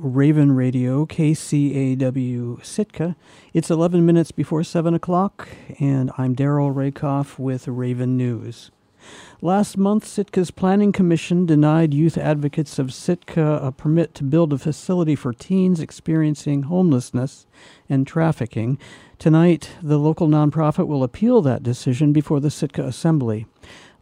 Raven Radio, KCAW Sitka. It's 11 minutes before 7 o'clock, and I'm Daryl Rakoff with Raven News. Last month, Sitka's Planning Commission denied youth advocates of Sitka a permit to build a facility for teens experiencing homelessness and trafficking. Tonight, the local nonprofit will appeal that decision before the Sitka Assembly.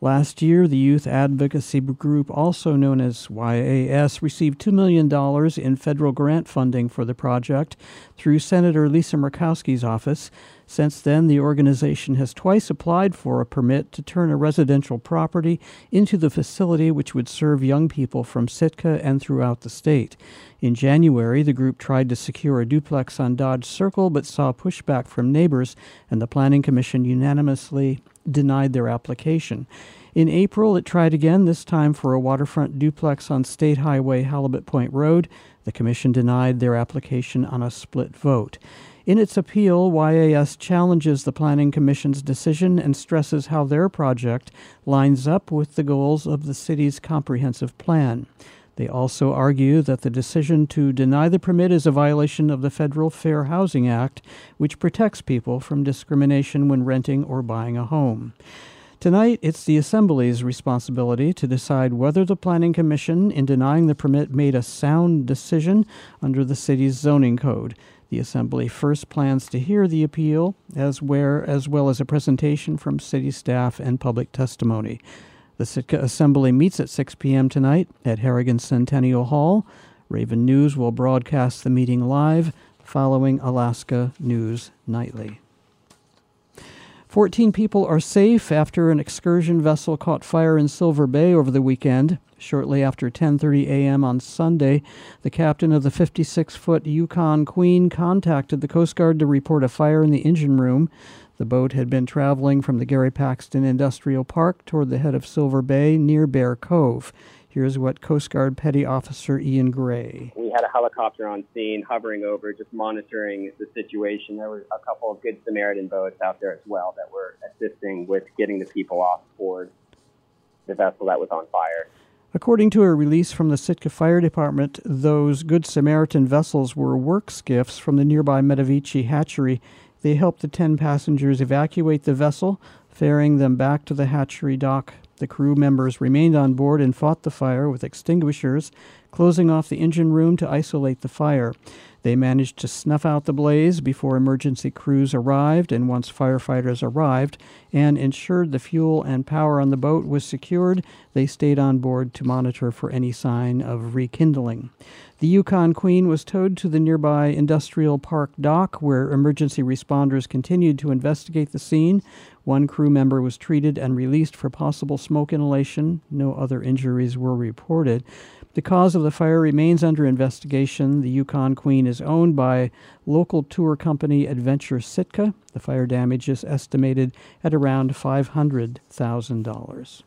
Last year, the youth advocacy group, also known as YAS, received $2 million in federal grant funding for the project through Senator Lisa Murkowski's office. Since then, the organization has twice applied for a permit to turn a residential property into the facility which would serve young people from Sitka and throughout the state. In January, the group tried to secure a duplex on Dodge Circle but saw pushback from neighbors, and the Planning Commission unanimously denied their application. In April, it tried again, this time for a waterfront duplex on State Highway Halibut Point Road. The Commission denied their application on a split vote. In its appeal, YAS challenges the Planning Commission's decision and stresses how their project lines up with the goals of the city's comprehensive plan. They also argue that the decision to deny the permit is a violation of the Federal Fair Housing Act, which protects people from discrimination when renting or buying a home. Tonight, it's the Assembly's responsibility to decide whether the Planning Commission, in denying the permit, made a sound decision under the city's zoning code. The Assembly first plans to hear the appeal, as, where, as well as a presentation from city staff and public testimony. The Sitka Assembly meets at 6 p.m. tonight at Harrigan Centennial Hall. Raven News will broadcast the meeting live following Alaska News Nightly. 14 people are safe after an excursion vessel caught fire in Silver Bay over the weekend. Shortly after 10:30 a.m. on Sunday, the captain of the 56-foot Yukon Queen contacted the Coast Guard to report a fire in the engine room. The boat had been traveling from the Gary Paxton Industrial Park toward the head of Silver Bay near Bear Cove. Here's what Coast Guard Petty Officer Ian Gray. We had a helicopter on scene hovering over, just monitoring the situation. There were a couple of Good Samaritan boats out there as well that were assisting with getting the people off board the vessel that was on fire. According to a release from the Sitka Fire Department, those Good Samaritan vessels were work skiffs from the nearby Medvejie hatchery. They helped the 10 passengers evacuate the vessel, ferrying them back to the hatchery dock. The crew members remained on board and fought the fire with extinguishers, closing off the engine room to isolate the fire. They managed to snuff out the blaze before emergency crews arrived, and once firefighters arrived and ensured the fuel and power on the boat was secured, they stayed on board to monitor for any sign of rekindling. The Yukon Queen was towed to the nearby Industrial Park dock, where emergency responders continued to investigate the scene. One crew member was treated and released for possible smoke inhalation. No other injuries were reported. The cause of the fire remains under investigation. The Yukon Queen is owned by local tour company Adventure Sitka. The fire damage is estimated at around $500,000.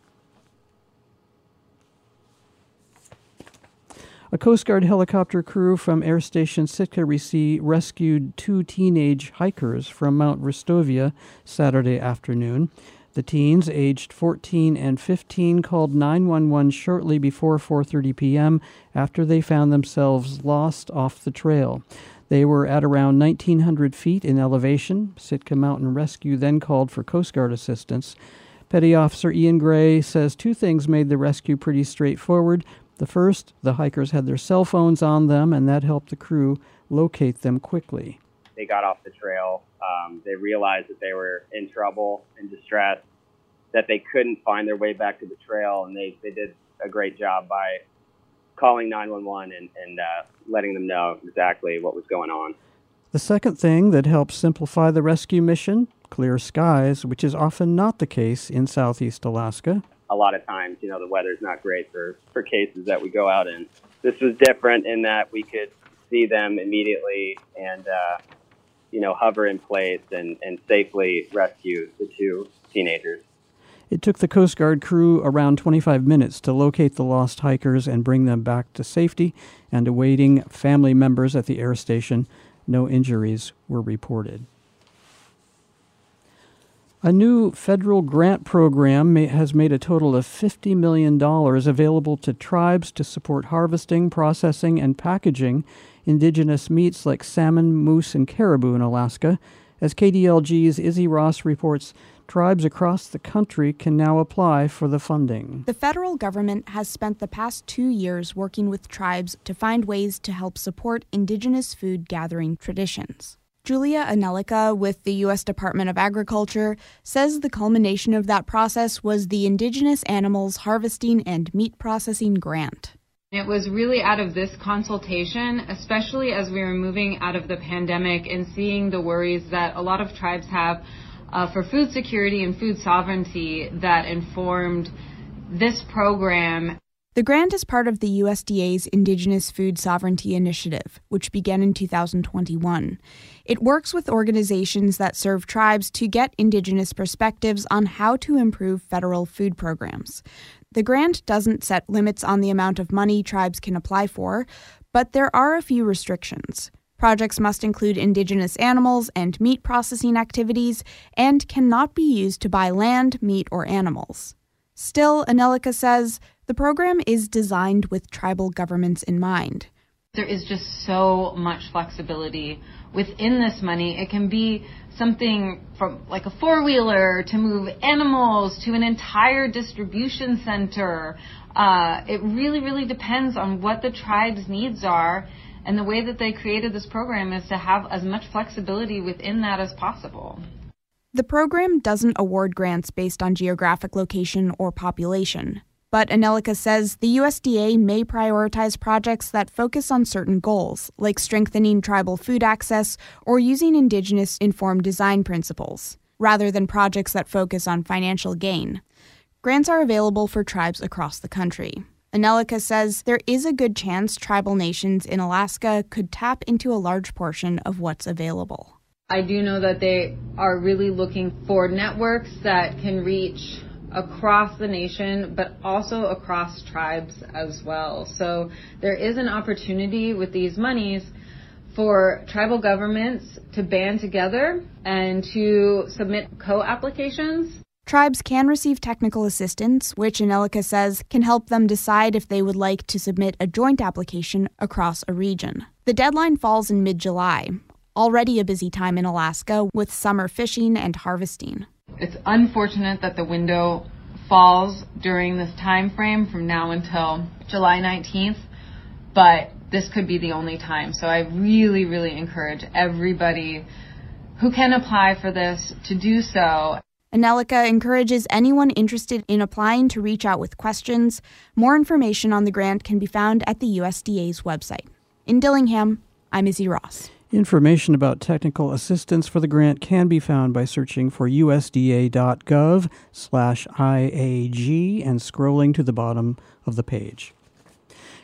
A Coast Guard helicopter crew from Air Station Sitka rescued two teenage hikers from Mount Verstovia Saturday afternoon. The teens, aged 14 and 15, called 911 shortly before 4:30 p.m. after they found themselves lost off the trail. They were at around 1900 feet in elevation. Sitka Mountain Rescue then called for Coast Guard assistance. Petty Officer Ian Gray says two things made the rescue pretty straightforward. The first, the hikers had their cell phones on them, and that helped the crew locate them quickly. They got off the trail. Um, they realized that they were in trouble and distress, that they couldn't find their way back to the trail, and they, they did a great job by calling 911 and, and uh, letting them know exactly what was going on. The second thing that helps simplify the rescue mission clear skies, which is often not the case in southeast Alaska a lot of times, you know, the weather's not great for, for cases that we go out in. This was different in that we could see them immediately and, uh, you know, hover in place and, and safely rescue the two teenagers. It took the Coast Guard crew around 25 minutes to locate the lost hikers and bring them back to safety and awaiting family members at the air station. No injuries were reported. A new federal grant program may, has made a total of $50 million available to tribes to support harvesting, processing, and packaging indigenous meats like salmon, moose, and caribou in Alaska. As KDLG's Izzy Ross reports, tribes across the country can now apply for the funding. The federal government has spent the past two years working with tribes to find ways to help support indigenous food gathering traditions. Julia Anelica with the U.S. Department of Agriculture says the culmination of that process was the Indigenous Animals Harvesting and Meat Processing Grant. It was really out of this consultation, especially as we were moving out of the pandemic and seeing the worries that a lot of tribes have uh, for food security and food sovereignty, that informed this program the grant is part of the USDA's Indigenous Food Sovereignty Initiative, which began in 2021. It works with organizations that serve tribes to get Indigenous perspectives on how to improve federal food programs. The grant doesn't set limits on the amount of money tribes can apply for, but there are a few restrictions. Projects must include indigenous animals and meat processing activities and cannot be used to buy land, meat, or animals. Still, Anelica says the program is designed with tribal governments in mind. There is just so much flexibility within this money. It can be something from like a four wheeler to move animals to an entire distribution center. Uh, it really, really depends on what the tribe's needs are. And the way that they created this program is to have as much flexibility within that as possible. The program doesn't award grants based on geographic location or population. But Anelica says the USDA may prioritize projects that focus on certain goals, like strengthening tribal food access or using indigenous informed design principles, rather than projects that focus on financial gain. Grants are available for tribes across the country. Anelica says there is a good chance tribal nations in Alaska could tap into a large portion of what's available. I do know that they are really looking for networks that can reach across the nation, but also across tribes as well. So there is an opportunity with these monies for tribal governments to band together and to submit co-applications. Tribes can receive technical assistance, which Anelica says can help them decide if they would like to submit a joint application across a region. The deadline falls in mid July, already a busy time in Alaska with summer fishing and harvesting. It's unfortunate that the window falls during this time frame from now until July 19th, but this could be the only time. So I really, really encourage everybody who can apply for this to do so. Anelica encourages anyone interested in applying to reach out with questions. More information on the grant can be found at the USDA's website. In Dillingham, I'm Izzy Ross. Information about technical assistance for the grant can be found by searching for usda.gov slash IAG and scrolling to the bottom of the page.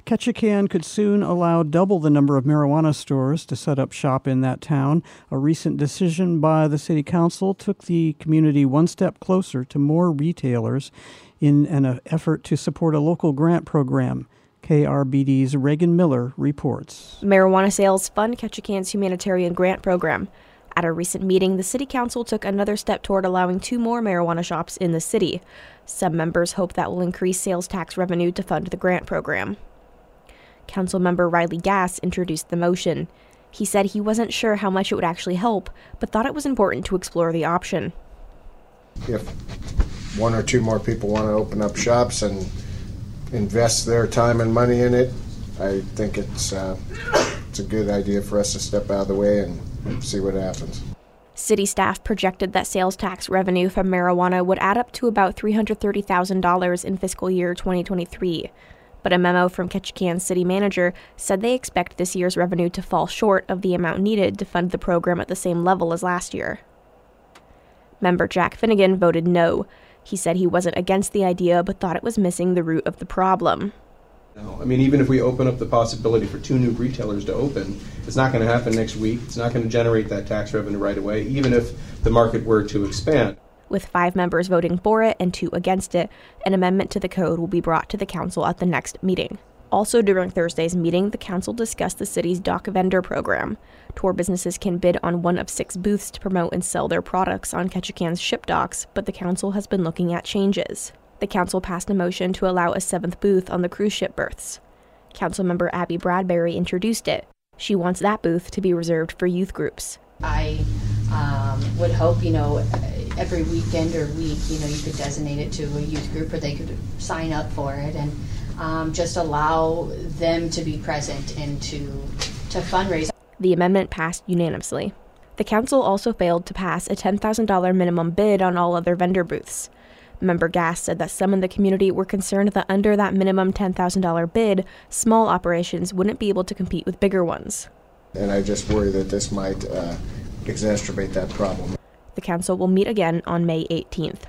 Ketchikan could soon allow double the number of marijuana stores to set up shop in that town. A recent decision by the City Council took the community one step closer to more retailers in an effort to support a local grant program. KRBD's Reagan Miller reports. Marijuana sales fund Ketchikan's humanitarian grant program. At a recent meeting, the City Council took another step toward allowing two more marijuana shops in the city. Some members hope that will increase sales tax revenue to fund the grant program. Councilmember Riley Gass introduced the motion. He said he wasn't sure how much it would actually help, but thought it was important to explore the option. If one or two more people want to open up shops and invest their time and money in it, I think it's uh, it's a good idea for us to step out of the way and see what happens. City staff projected that sales tax revenue from marijuana would add up to about $330,000 in fiscal year 2023. But a memo from Ketchikan city manager said they expect this year's revenue to fall short of the amount needed to fund the program at the same level as last year. Member Jack Finnegan voted no, he said he wasn't against the idea, but thought it was missing the root of the problem. I mean, even if we open up the possibility for two new retailers to open, it's not going to happen next week. It's not going to generate that tax revenue right away, even if the market were to expand. With five members voting for it and two against it, an amendment to the code will be brought to the council at the next meeting. Also, during Thursday's meeting, the council discussed the city's dock vendor program. Tour businesses can bid on one of six booths to promote and sell their products on Ketchikan's ship docks, but the council has been looking at changes. The council passed a motion to allow a seventh booth on the cruise ship berths. Councilmember Abby Bradbury introduced it. She wants that booth to be reserved for youth groups. I um, would hope, you know, every weekend or week, you know, you could designate it to a youth group or they could sign up for it and um, just allow them to be present and to, to fundraise. The amendment passed unanimously. The council also failed to pass a $10,000 minimum bid on all other vendor booths. Member Gass said that some in the community were concerned that under that minimum $10,000 bid, small operations wouldn't be able to compete with bigger ones. And I just worry that this might uh, exacerbate that problem. The council will meet again on May 18th.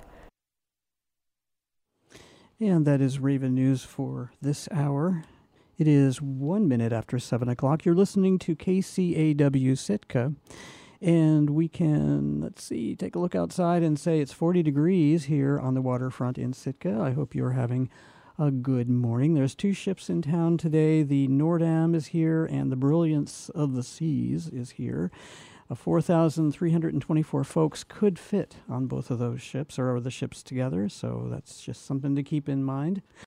And that is Raven News for this hour. It is one minute after 7 o'clock. You're listening to KCAW Sitka. And we can, let's see, take a look outside and say it's 40 degrees here on the waterfront in Sitka. I hope you're having a good morning. There's two ships in town today. The Noordam is here, and the Brilliance of the Seas is here. Uh, 4,324 folks could fit on both of those ships or the ships together, so that's just something to keep in mind.